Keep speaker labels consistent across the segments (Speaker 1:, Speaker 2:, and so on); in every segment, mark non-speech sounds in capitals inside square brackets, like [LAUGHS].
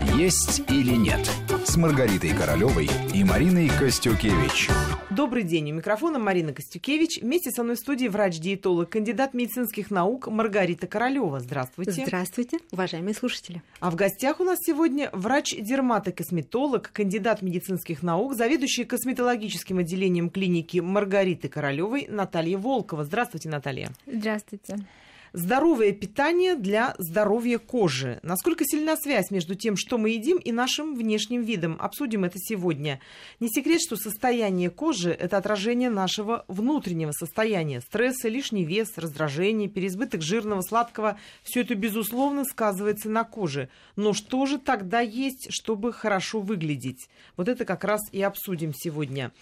Speaker 1: «Есть или нет» с Маргаритой Королевой и Мариной Костюкевич.
Speaker 2: Добрый день. У микрофона Марина Костюкевич. Вместе со мной в студии врач-диетолог, кандидат медицинских наук Маргарита Королева. Здравствуйте.
Speaker 3: Здравствуйте, уважаемые слушатели.
Speaker 2: А в гостях у нас сегодня врач-дерматокосметолог, кандидат медицинских наук, заведующий косметологическим отделением клиники Маргариты Королевой Наталья Волкова. Здравствуйте, Наталья.
Speaker 4: Здравствуйте.
Speaker 2: Здоровое питание для здоровья кожи. Насколько сильна связь между тем, что мы едим, и нашим внешним видом? Обсудим это сегодня. Не секрет, что состояние кожи – это отражение нашего внутреннего состояния. Стресс, лишний вес, раздражение, переизбыток жирного, сладкого – все это, безусловно, сказывается на коже. Но что же тогда есть, чтобы хорошо выглядеть? Вот это как раз и обсудим сегодня.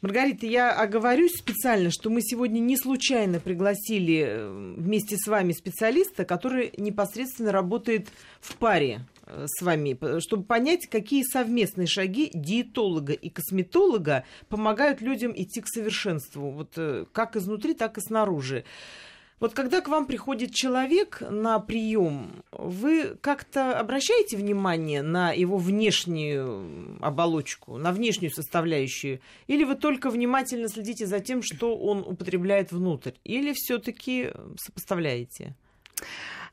Speaker 2: Маргарита, я оговорюсь специально, что мы сегодня не случайно пригласили э, вместе с вами специалиста, который непосредственно работает в паре э, с вами, чтобы понять, какие совместные шаги диетолога и косметолога помогают людям идти к совершенству, вот э, как изнутри, так и снаружи. Вот когда к вам приходит человек на прием, вы как-то обращаете внимание на его внешнюю оболочку, на внешнюю составляющую, или вы только внимательно следите за тем, что он употребляет внутрь, или все-таки сопоставляете?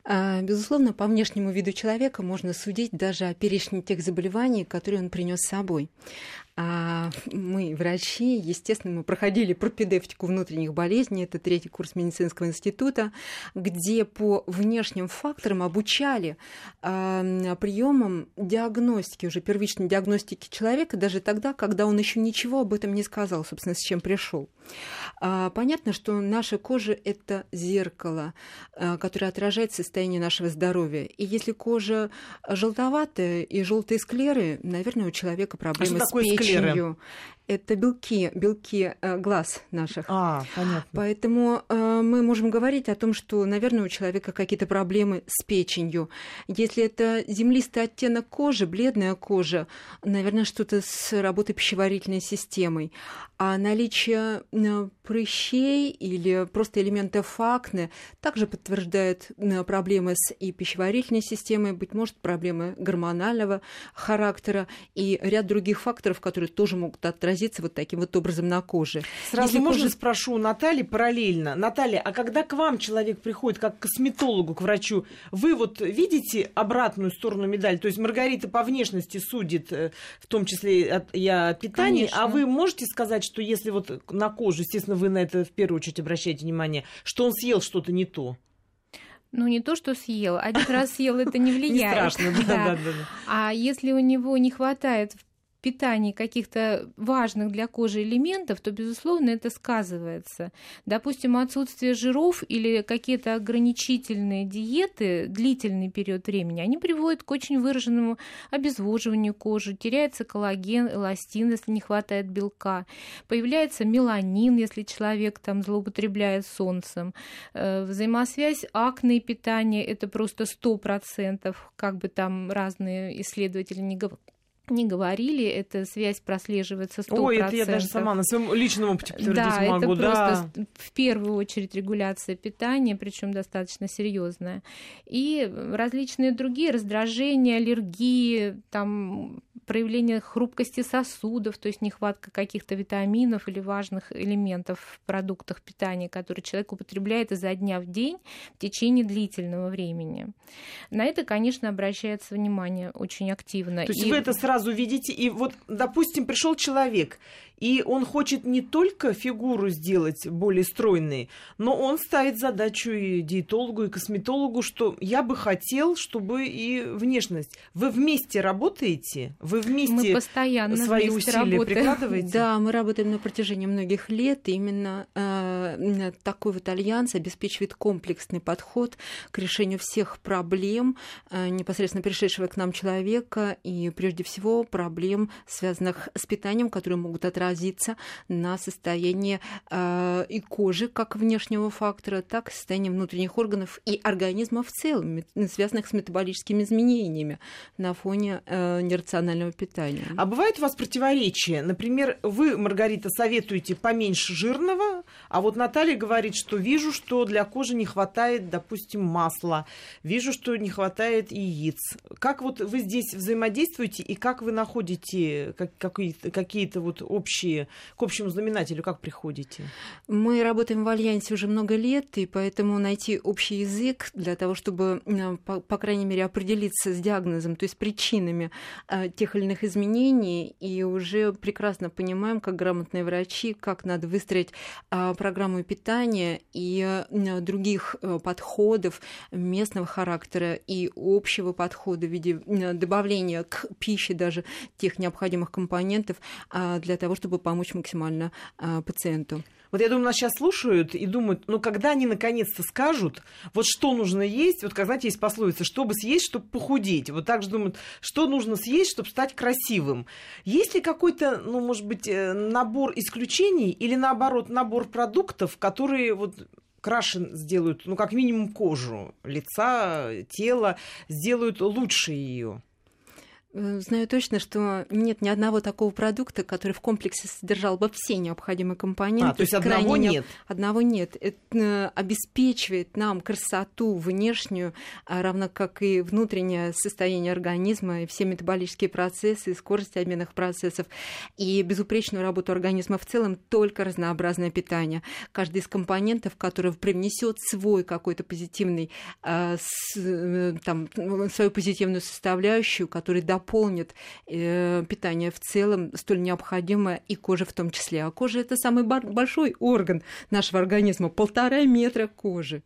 Speaker 3: А, безусловно, по внешнему виду человека можно судить даже о перечне тех заболеваний, которые он принес с собой. А мы, врачи, естественно, мы проходили пропедевтику внутренних болезней, это третий курс медицинского института, где по внешним факторам обучали э, приемам диагностики, уже первичной диагностики человека, даже тогда, когда он еще ничего об этом не сказал, собственно, с чем пришел. А, понятно, что наша кожа – это зеркало, а, которое отражает состояние нашего здоровья. И если кожа желтоватая и желтые склеры, наверное, у человека проблемы а с печенью печенью. Это белки, белки э, глаз наших.
Speaker 2: А, понятно.
Speaker 3: Поэтому э, мы можем говорить о том, что, наверное, у человека какие-то проблемы с печенью. Если это землистый оттенок кожи, бледная кожа, наверное, что-то с работой пищеварительной системой. А наличие э, прыщей или просто элементов акне также подтверждает э, проблемы с и пищеварительной системой, быть может, проблемы гормонального характера и ряд других факторов, которые тоже могут отразиться вот таким вот образом на коже.
Speaker 2: Сразу Если можно кожа... спрошу Натальи параллельно. Наталья, а когда к вам человек приходит как к косметологу, к врачу, вы вот видите обратную сторону медали? То есть Маргарита по внешности судит, э, в том числе и о питании, Конечно. а вы можете сказать, что если вот на кожу, естественно, вы на это в первую очередь обращаете внимание, что он съел что-то не то?
Speaker 4: Ну, не то, что съел. Один раз съел, это не [LAUGHS] влияет. Не
Speaker 2: страшно, да, да, да.
Speaker 4: А если у него не хватает питании каких-то важных для кожи элементов, то, безусловно, это сказывается. Допустим, отсутствие жиров или какие-то ограничительные диеты, длительный период времени, они приводят к очень выраженному обезвоживанию кожи, теряется коллаген, эластин, если не хватает белка, появляется меланин, если человек там злоупотребляет солнцем. Э, взаимосвязь акне и питания – это просто 100%, как бы там разные исследователи не не говорили, эта связь прослеживается 100%.
Speaker 2: Ой, это я даже сама на своем личном опыте подтвердить
Speaker 4: да,
Speaker 2: могу.
Speaker 4: Это да, просто в первую очередь регуляция питания, причем достаточно серьезная. И различные другие раздражения, аллергии, там проявление хрупкости сосудов, то есть нехватка каких-то витаминов или важных элементов в продуктах питания, которые человек употребляет изо дня в день в течение длительного времени. На это, конечно, обращается внимание очень активно.
Speaker 2: То есть и... вы это сразу видите, и вот, допустим, пришел человек, и он хочет не только фигуру сделать более стройной, но он ставит задачу и диетологу, и косметологу, что я бы хотел, чтобы и внешность. Вы вместе работаете? Вы вместе
Speaker 4: мы постоянно
Speaker 2: свои
Speaker 4: вместе
Speaker 2: усилия
Speaker 4: работаем.
Speaker 2: прикладываете?
Speaker 3: Да, мы работаем на протяжении многих лет. И именно э, такой вот альянс обеспечивает комплексный подход к решению всех проблем э, непосредственно пришедшего к нам человека и прежде всего проблем, связанных с питанием, которые могут отразиться на состояние э, и кожи как внешнего фактора, так и состояние внутренних органов и организма в целом, связанных с метаболическими изменениями на фоне э, нерационального рационального питания.
Speaker 2: А бывает у вас противоречие? Например, вы, Маргарита, советуете поменьше жирного, а вот Наталья говорит, что вижу, что для кожи не хватает, допустим, масла, вижу, что не хватает яиц. Как вот вы здесь взаимодействуете и как вы находите какие-то, какие-то вот общие, к общему знаменателю, как приходите?
Speaker 3: Мы работаем в Альянсе уже много лет, и поэтому найти общий язык для того, чтобы, по, по крайней мере, определиться с диагнозом, то есть причинами э, тех иных изменений, и уже прекрасно понимаем, как грамотные врачи, как надо выстроить э, программу питания и э, других э, подходов местного характера и общего подхода в виде э, добавления к пище даже тех необходимых компонентов э, для того, чтобы помочь максимально э, пациенту.
Speaker 2: Вот я думаю, нас сейчас слушают и думают, ну когда они наконец-то скажут, вот что нужно есть, вот как, знаете, есть пословица, чтобы съесть, чтобы похудеть. Вот так же думают, что нужно съесть, чтобы стать красивым. Есть ли какой-то, ну, может быть, э, набор исключений или наоборот набор продуктов, которые вот крашен сделают, ну, как минимум, кожу лица, тела, сделают лучше ее?
Speaker 3: Э, знаю точно, что нет ни одного такого продукта, который в комплексе содержал бы все необходимые компоненты. А,
Speaker 2: то есть одного нет?
Speaker 3: нет? Одного нет. Это э, обеспечивает нам красоту внешнюю, а равно как и внутреннее состояние организма, и все метаболические процессы, и скорость обменных процессов, и безупречную работу организма в целом только разнообразное питание. Каждый из компонентов, который привнесет свой какой-то позитивный, э, там, свою позитивную составляющую, который дополнит э, питание в целом, столь необходимое и коже в том числе. А кожа это самый большой орган нашего организма, полтора метра кожи.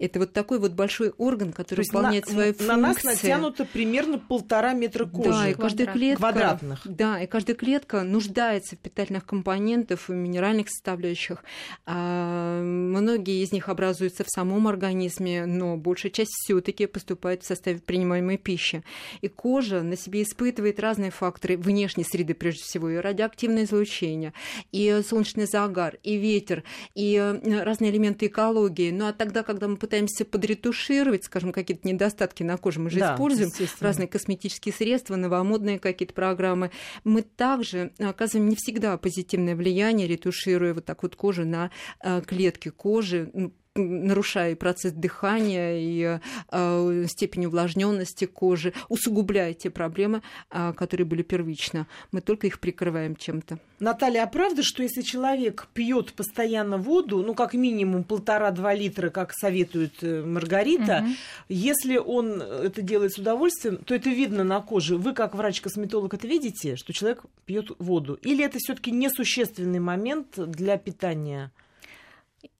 Speaker 3: Это вот такой вот большой орган, который выполняет на, свои функции.
Speaker 2: На нас натянуто примерно полтора метра кожи.
Speaker 3: Да, и каждая клетка,
Speaker 2: квадратных.
Speaker 3: Да, и каждая клетка нуждается в питательных компонентах и минеральных составляющих. А, многие из них образуются в самом организме, но большая часть все таки поступает в составе принимаемой пищи. И кожа на себе испытывает разные факторы внешней среды, прежде всего, и радиоактивное излучение, и солнечный загар, и ветер, и э, разные элементы экологии. Ну а тогда, когда мы пытаемся подретушировать, скажем, какие-то недостатки на коже, мы же да, используем разные косметические средства, новомодные какие-то программы, мы также оказываем не всегда позитивное влияние, ретушируя вот так вот кожу на э, клетки кожи, ну, нарушая процесс дыхания и э, степень увлажненности кожи, усугубляя те проблемы, э, которые были первично. Мы только их прикрываем чем-то.
Speaker 2: Наталья, а правда, что если человек пьет постоянно воду, ну, как минимум полтора-два литра, как советует э, Маргарита, угу. если он это делает с удовольствием, то это видно на коже. Вы, как врач-косметолог, это видите, что человек пьет воду? Или это все-таки несущественный момент для питания?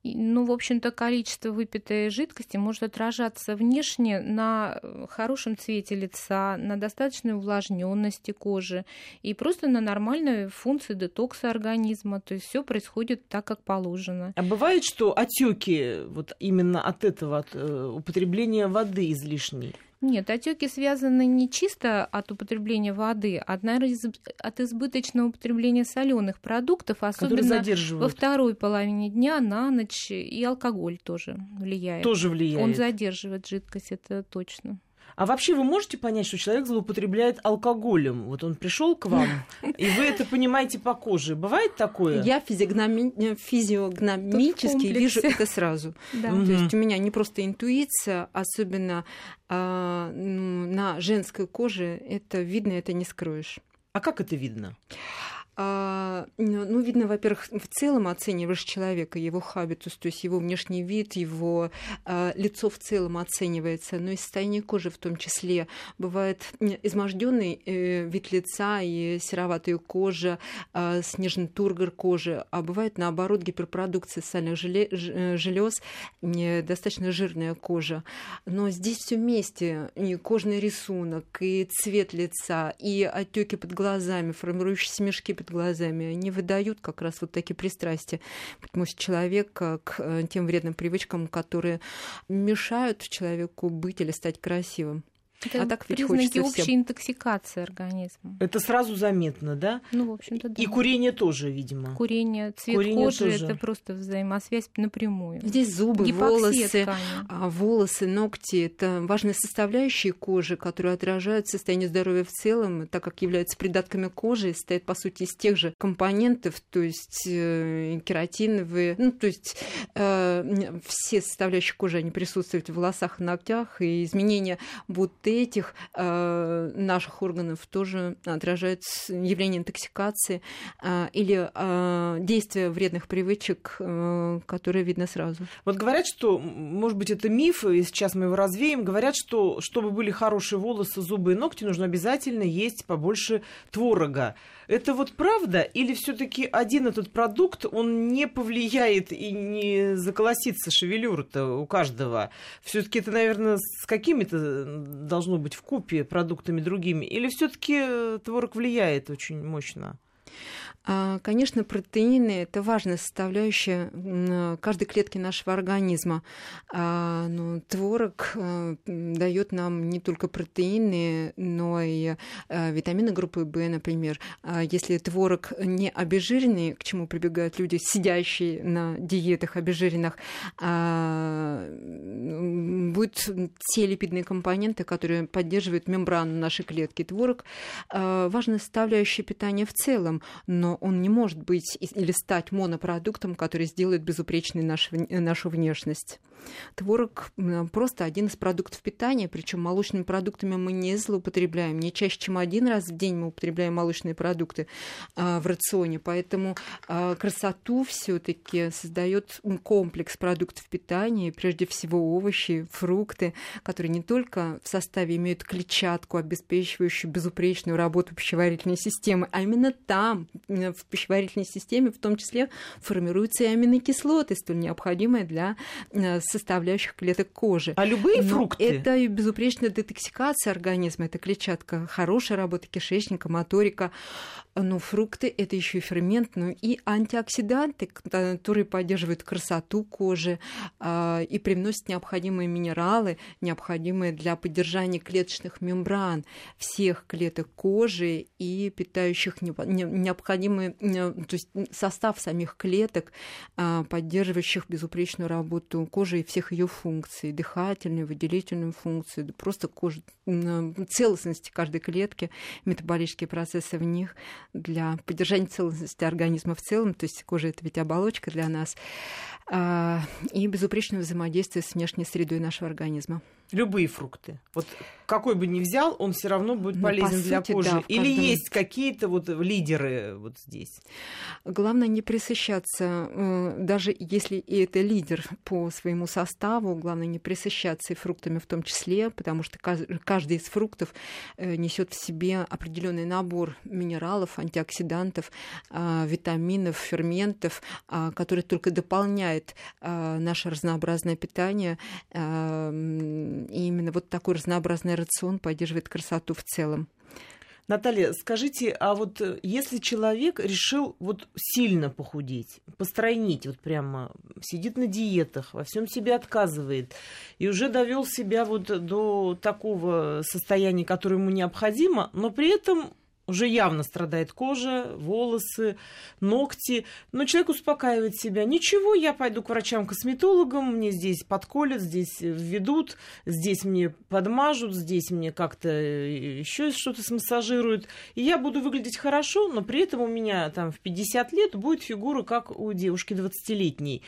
Speaker 4: Ну, в общем-то, количество выпитой жидкости может отражаться внешне на э, хорошем цвете лица, на достаточной увлажненности кожи и просто на нормальной функции детокса организма. То есть все происходит так, как положено.
Speaker 2: А бывает, что отеки вот именно от этого, от э, употребления воды излишней?
Speaker 4: Нет, отеки связаны не чисто от употребления воды, а от избыточного употребления соленых продуктов, особенно во второй половине дня, на ночь, и алкоголь тоже влияет.
Speaker 2: Тоже влияет.
Speaker 4: Он задерживает жидкость, это точно.
Speaker 2: А вообще вы можете понять, что человек злоупотребляет алкоголем? Вот он пришел к вам, и вы это понимаете по коже. Бывает такое?
Speaker 3: Я физиогноми... физиогномически вижу это сразу. Да. То есть у меня не просто интуиция, особенно а, на женской коже, это видно, это не скроешь.
Speaker 2: А как это видно?
Speaker 3: А, ну, видно, во-первых, в целом оцениваешь человека, его хабитус, то есть его внешний вид, его а, лицо в целом оценивается, но и состояние кожи в том числе. Бывает изможденный э, вид лица и сероватая кожа, а, снежный тургор кожи, а бывает наоборот гиперпродукция сальных э, желез, достаточно жирная кожа. Но здесь все вместе, и кожный рисунок, и цвет лица, и отеки под глазами, формирующиеся мешки под глазами, они выдают как раз вот такие пристрастия. Потому что человек к э, тем вредным привычкам, которые мешают человеку быть или стать красивым.
Speaker 4: Это а так признаки общей всем... интоксикации организма.
Speaker 2: Это сразу заметно, да?
Speaker 4: Ну, в общем-то, да.
Speaker 2: И курение тоже, видимо.
Speaker 4: Курение, цвет курение кожи тоже. это просто взаимосвязь напрямую.
Speaker 3: Здесь зубы, Гипоксия волосы, а, волосы, ногти это важные составляющие кожи, которые отражают состояние здоровья в целом, так как являются придатками кожи, стоят по сути из тех же компонентов, то есть э, кератиновые, ну то есть э, все составляющие кожи они присутствуют в волосах и ногтях, и изменения вот этих э, наших органов тоже отражает явление интоксикации э, или э, действия вредных привычек, э, которые видно сразу.
Speaker 2: Вот говорят, что, может быть, это миф, и сейчас мы его развеем, говорят, что чтобы были хорошие волосы, зубы и ногти, нужно обязательно есть побольше творога. Это вот правда? Или все-таки один этот продукт, он не повлияет и не заколосится шевелюра-то у каждого? Все-таки это, наверное, с какими-то должно быть в купе продуктами другими? Или все-таки творог влияет очень мощно?
Speaker 3: А, конечно, протеины – это важная составляющая каждой клетки нашего организма. А, но творог э, дает нам не только протеины, но и витамины группы В, например. А если творог не обезжиренный, к чему прибегают люди, сидящие на диетах обезжиренных, будут те липидные компоненты, которые поддерживают мембрану нашей клетки. Творог – важная составляющая питания в целом, но он не может быть или стать монопродуктом, который сделает безупречной нашу, нашу внешность. Творог просто один из продуктов питания, причем молочными продуктами мы не злоупотребляем. Не чаще, чем один раз в день мы употребляем молочные продукты а, в рационе. Поэтому а, красоту все-таки создает комплекс продуктов питания, прежде всего овощи, фрукты, которые не только в составе имеют клетчатку, обеспечивающую безупречную работу пищеварительной системы, а именно там, в пищеварительной системе, в том числе формируются и аминокислоты, столь необходимые для э, составляющих клеток кожи.
Speaker 2: А любые Но фрукты?
Speaker 3: Это и безупречная детоксикация организма, это клетчатка, хорошая работа кишечника, моторика. Но фрукты – это еще и фермент, ну и антиоксиданты, которые поддерживают красоту кожи э, и привносят необходимые минералы, необходимые для поддержания клеточных мембран всех клеток кожи и питающих необходимые, то есть состав самих клеток, э, поддерживающих безупречную работу кожи и всех ее функций, дыхательную, выделительную функцию, просто кожу, целостности каждой клетки, метаболические процессы в них для поддержания целостности организма в целом, то есть кожа это ведь оболочка для нас, а, и безупречное взаимодействие с внешней средой нашего организма.
Speaker 2: Любые фрукты. Вот какой бы ни взял, он все равно будет ну, полезен сути, для кожи. Да, Или каждом... есть какие-то вот лидеры вот здесь?
Speaker 3: Главное не присыщаться, э, даже если и это лидер по своему составу, главное не присыщаться и фруктами в том числе, потому что каждый из фруктов э, несет в себе определенный набор минералов, антиоксидантов, а, витаминов, ферментов, которые только дополняют наше разнообразное питание. И именно вот такой разнообразный рацион поддерживает красоту в целом.
Speaker 2: Наталья, скажите, а вот э, если человек решил вот сильно похудеть, постройнить, вот прямо сидит на диетах, во всем себе отказывает, и уже довел себя вот до такого состояния, которое ему необходимо, но при этом уже явно страдает кожа, волосы, ногти. Но человек успокаивает себя. Ничего, я пойду к врачам-косметологам, мне здесь подколят, здесь введут, здесь мне подмажут, здесь мне как-то еще что-то смассажируют. И я буду выглядеть хорошо, но при этом у меня там в 50 лет будет фигура, как у девушки 20-летней.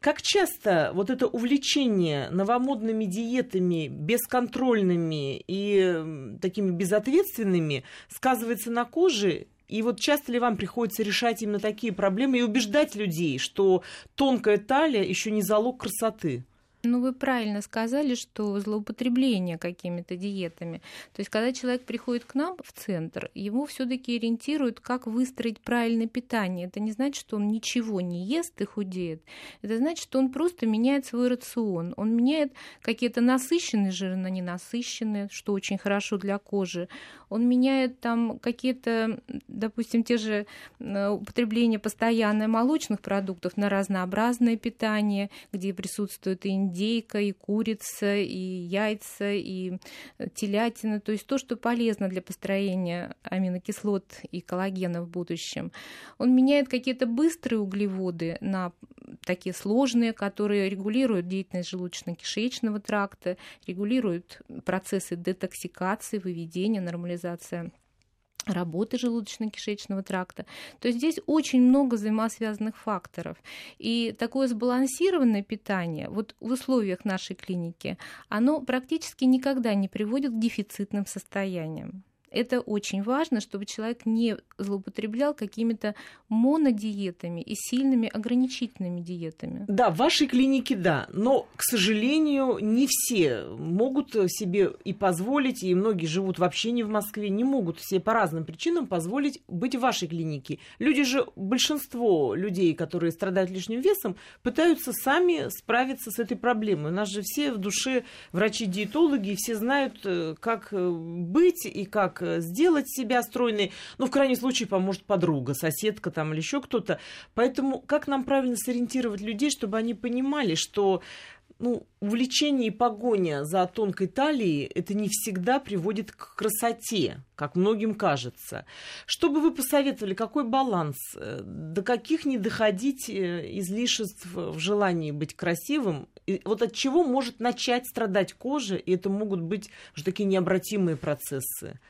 Speaker 2: Как часто вот это увлечение новомодными диетами, бесконтрольными и такими безответственными сказывается на коже и вот часто ли вам приходится решать именно такие проблемы и убеждать людей, что тонкая талия еще не залог красоты?
Speaker 4: Ну, вы правильно сказали, что злоупотребление какими-то диетами. То есть, когда человек приходит к нам в центр, ему все-таки ориентируют, как выстроить правильное питание. Это не значит, что он ничего не ест и худеет. Это значит, что он просто меняет свой рацион. Он меняет какие-то насыщенные жиры на ненасыщенные, что очень хорошо для кожи. Он меняет там какие-то, допустим, те же э, употребление постоянное молочных продуктов на разнообразное питание, где присутствует и индейка, и курица, и яйца, и телятина, то есть то, что полезно для построения аминокислот и коллагена в будущем. Он меняет какие-то быстрые углеводы на такие сложные, которые регулируют деятельность желудочно-кишечного тракта, регулируют процессы детоксикации, выведения, нормализация работы желудочно-кишечного тракта. То есть здесь очень много взаимосвязанных факторов. И такое сбалансированное питание вот в условиях нашей клиники, оно практически никогда не приводит к дефицитным состояниям. Это очень важно, чтобы человек не злоупотреблял какими-то монодиетами и сильными ограничительными диетами.
Speaker 2: Да, в вашей клинике да, но, к сожалению, не все могут себе и позволить, и многие живут вообще не в Москве, не могут себе по разным причинам позволить быть в вашей клинике. Люди же, большинство людей, которые страдают лишним весом, пытаются сами справиться с этой проблемой. У нас же все в душе врачи-диетологи, все знают, э, как э, быть и как Э, сделать себя стройной. Ну, в крайнем случае, поможет подруга, соседка там или еще кто-то. Поэтому как нам правильно сориентировать людей, чтобы они понимали, что ну, увлечение и погоня за тонкой талией это не всегда приводит к красоте, как многим кажется. Что бы вы посоветовали, какой баланс, э, до каких не доходить э, излишеств в желании быть красивым, и вот от чего может начать страдать кожа, и это могут быть уже такие необратимые процессы?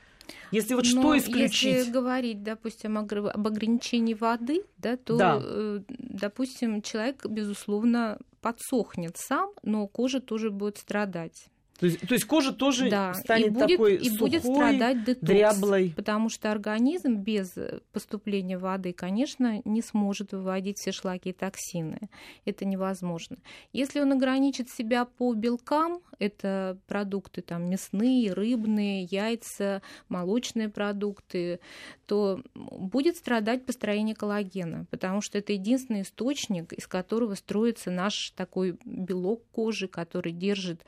Speaker 2: Если вот что исключить?
Speaker 4: Если говорить, допустим, об ограничении воды, да, то, да. Э, допустим, человек, безусловно, подсохнет сам, но кожа тоже будет страдать.
Speaker 2: То есть, то есть кожа тоже да, станет и будет, такой и
Speaker 4: будет страдать детокс, дряблой. Потому что организм без поступления воды, конечно, не сможет выводить все шлаки и токсины. Это невозможно. Если он ограничит себя по белкам, это продукты там мясные, рыбные, яйца, молочные продукты, то будет страдать построение коллагена, потому что это единственный источник, из которого строится наш такой белок кожи, который держит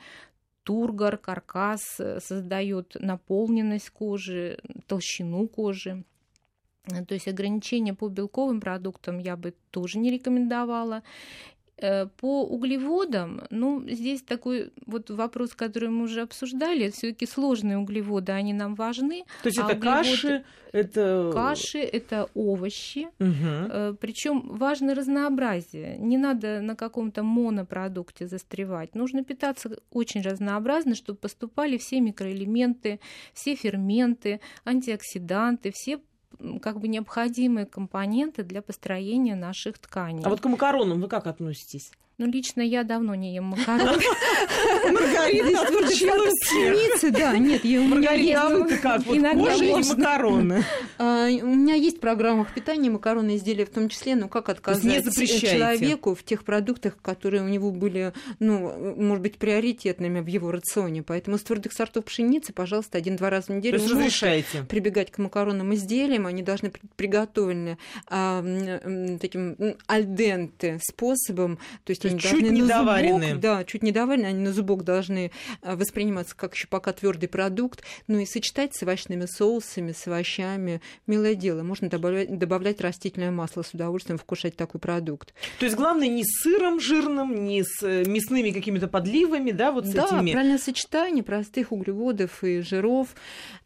Speaker 4: тургор, каркас, э, создает наполненность кожи, толщину кожи. То есть ограничения по белковым продуктам я бы тоже не рекомендовала. Э, по углеводам, ну, здесь такой вот вопрос, который мы уже обсуждали, все-таки сложные углеводы, они нам важны.
Speaker 2: То есть а это углеводы... каши, это
Speaker 4: каши, это овощи. Угу. Причем важно разнообразие. Не надо на каком-то монопродукте застревать. Нужно питаться очень разнообразно, чтобы поступали все микроэлементы, все ферменты, антиоксиданты, все как бы необходимые компоненты для построения наших тканей.
Speaker 2: А вот к макаронам вы как относитесь?
Speaker 4: Ну, лично я давно не ем макароны. [LAUGHS]
Speaker 2: Маргарита пшеницы,
Speaker 3: да, нет, я
Speaker 2: Маргарита, а вы как? Вот кожа и макароны.
Speaker 3: А, у меня есть в программах питания макаронные изделия в том числе, но как отказать человеку в тех продуктах, которые у него были, ну, может быть, приоритетными в его рационе. Поэтому с твердых сортов пшеницы, пожалуйста, один-два раза в неделю
Speaker 2: вы можете
Speaker 3: прибегать к макаронным изделиям. Они должны быть приготовлены а, таким альденте способом, то есть
Speaker 2: чуть недоваренные.
Speaker 3: Зубок, да, чуть недоварены, они на зубок должны а, восприниматься как еще пока твердый продукт, ну и сочетать с овощными соусами, с овощами. Милое дело, можно добавлять, добавлять растительное масло с удовольствием вкушать такой продукт.
Speaker 2: То есть главное не с сыром жирным, не с э, мясными какими-то подливами, да, вот с
Speaker 3: да,
Speaker 2: этими.
Speaker 3: Да, правильное сочетание простых углеводов и жиров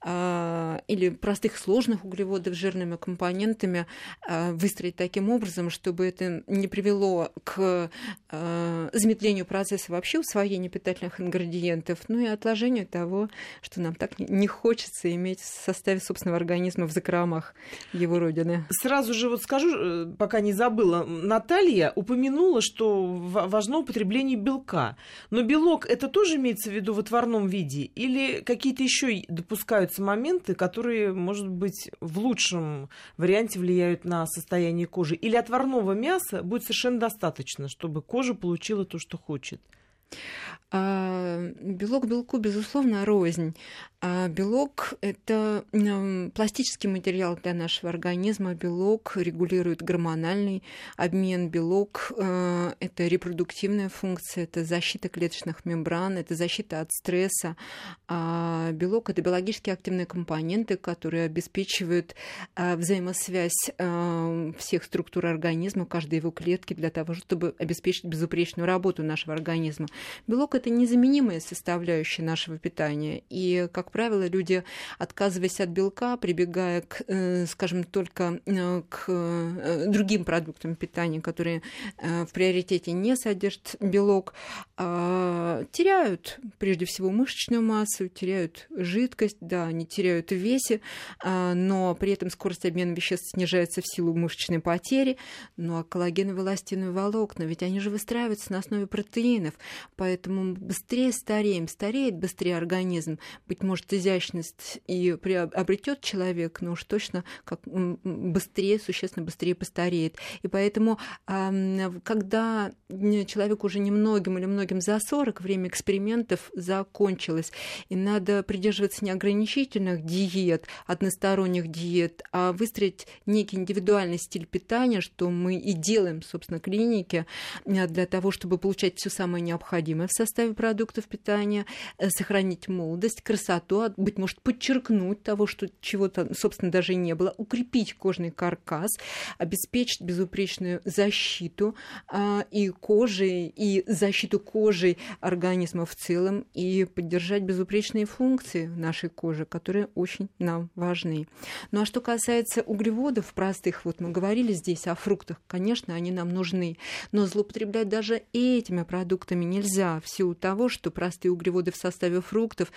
Speaker 3: а, или простых сложных углеводов с жирными компонентами а, выстроить таким образом, чтобы это не привело к э, замедлению процесса вообще усвоения питательных ингредиентов, ну и отложению того, что нам так не хочется иметь в составе собственного организма в закромах его родины.
Speaker 2: Сразу же вот скажу, э, пока не забыла, Наталья упомянула, что важно употребление белка. Но белок это тоже имеется в виду в отварном виде? Или какие-то еще допускаются моменты, которые, может быть, в лучшем варианте влияют на состояние кожи? Или отварного мяса будет совершенно достаточно, чтобы кожа кожа получила то, что хочет.
Speaker 3: А, белок белку, безусловно, рознь. А белок – это пластический материал для нашего организма. Белок регулирует гормональный обмен. Белок э, – это репродуктивная функция, это защита клеточных мембран, это защита от стресса. А белок – это биологически активные компоненты, которые обеспечивают а, взаимосвязь э, всех структур организма, каждой его клетки для того, чтобы обеспечить безупречную работу нашего организма. Белок – это незаменимая составляющая нашего питания. И, как правило, люди, отказываясь от белка, прибегая к, э, скажем, только э, к э, другим продуктам питания, которые в приоритете не содержат белок, а, теряют прежде всего мышечную массу, теряют жидкость, да, они теряют в весе, а, но при этом скорость обмена веществ снижается в силу мышечной потери. Ну а коллагеновые эластиновые волокна, ведь они же выстраиваются на основе протеинов, поэтому быстрее стареем, стареет быстрее организм. Быть может, изящность и обретет человек, но уж точно как быстрее, существенно быстрее постареет. И поэтому, когда человек уже немногим или многим за 40, время экспериментов закончилось, и надо придерживаться не ограничительных диет, односторонних диет, а выстроить некий индивидуальный стиль питания, что мы и делаем, собственно, клинике, э, для того, чтобы получать все самое необходимое в составе продуктов питания, э, сохранить молодость, красоту, быть может, подчеркнуть того, что чего-то, собственно, даже не было, укрепить кожный каркас, обеспечить безупречную защиту а, и кожи, и защиту кожи организма в целом, и поддержать безупречные функции нашей кожи, которые очень нам важны. Ну а что касается углеводов простых, вот мы говорили здесь о фруктах, конечно, они нам нужны, но злоупотреблять даже этими продуктами нельзя в силу того, что простые углеводы в составе фруктов,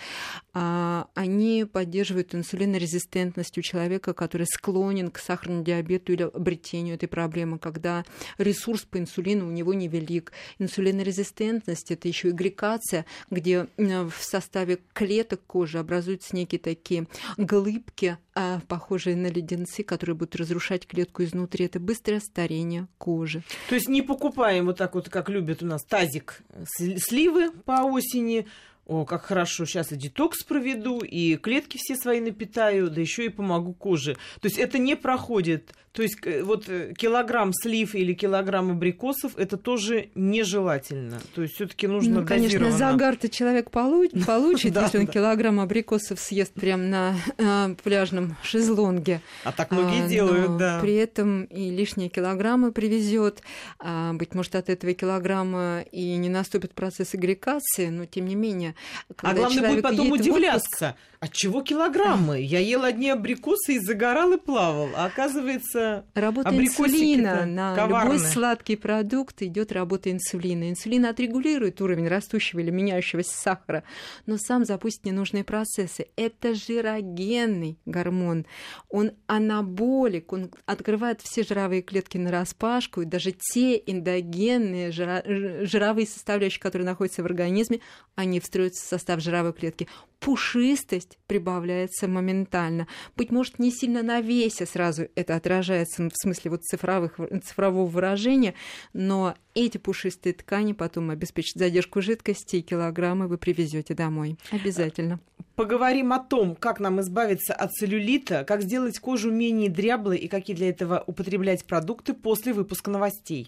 Speaker 3: а, они поддерживают инсулинорезистентность у человека, который склонен к сахарному диабету или обретению этой проблемы, когда ресурс по инсулину у него невелик. Инсулинорезистентность – это еще и гликация, где в составе клеток кожи образуются некие такие глыбки, похожие на леденцы, которые будут разрушать клетку изнутри. Это быстрое старение кожи.
Speaker 2: То есть не покупаем вот так вот, как любят у нас, тазик сливы по осени, о, как хорошо, сейчас и детокс проведу, и клетки все свои напитаю, да еще и помогу коже. То есть это не проходит то есть э, вот э, килограмм слив или килограмм абрикосов это тоже нежелательно. То есть все-таки нужно
Speaker 3: ну, Конечно, загар-то человек [LAUGHS] получит, получит если он килограмм абрикосов съест прямо на э, пляжном шезлонге.
Speaker 2: А так многие а, делают, да.
Speaker 3: При этом и лишние килограммы привезет. А, быть может, от этого килограмма и не наступит процесс агрегации, но тем не менее.
Speaker 2: А главное будет потом удивляться, от чего килограммы? Я ел одни абрикосы и загорал и плавал. А оказывается,
Speaker 3: работа инсулина на коварны. любой сладкий продукт идет работа инсулина. Инсулин отрегулирует уровень растущего или меняющегося сахара, но сам запустит ненужные процессы. Это жирогенный гормон. Он анаболик, он открывает все жировые клетки на распашку, и даже те эндогенные жировые составляющие, которые находятся в организме, они встроятся в состав жировой клетки пушистость прибавляется моментально. Быть может, не сильно на весе сразу это отражается в смысле вот цифровых, цифрового выражения, но эти пушистые ткани потом обеспечат задержку жидкости, и килограммы вы привезете домой. Обязательно.
Speaker 2: Поговорим о том, как нам избавиться от целлюлита, как сделать кожу менее дряблой и какие для этого употреблять продукты после выпуска новостей.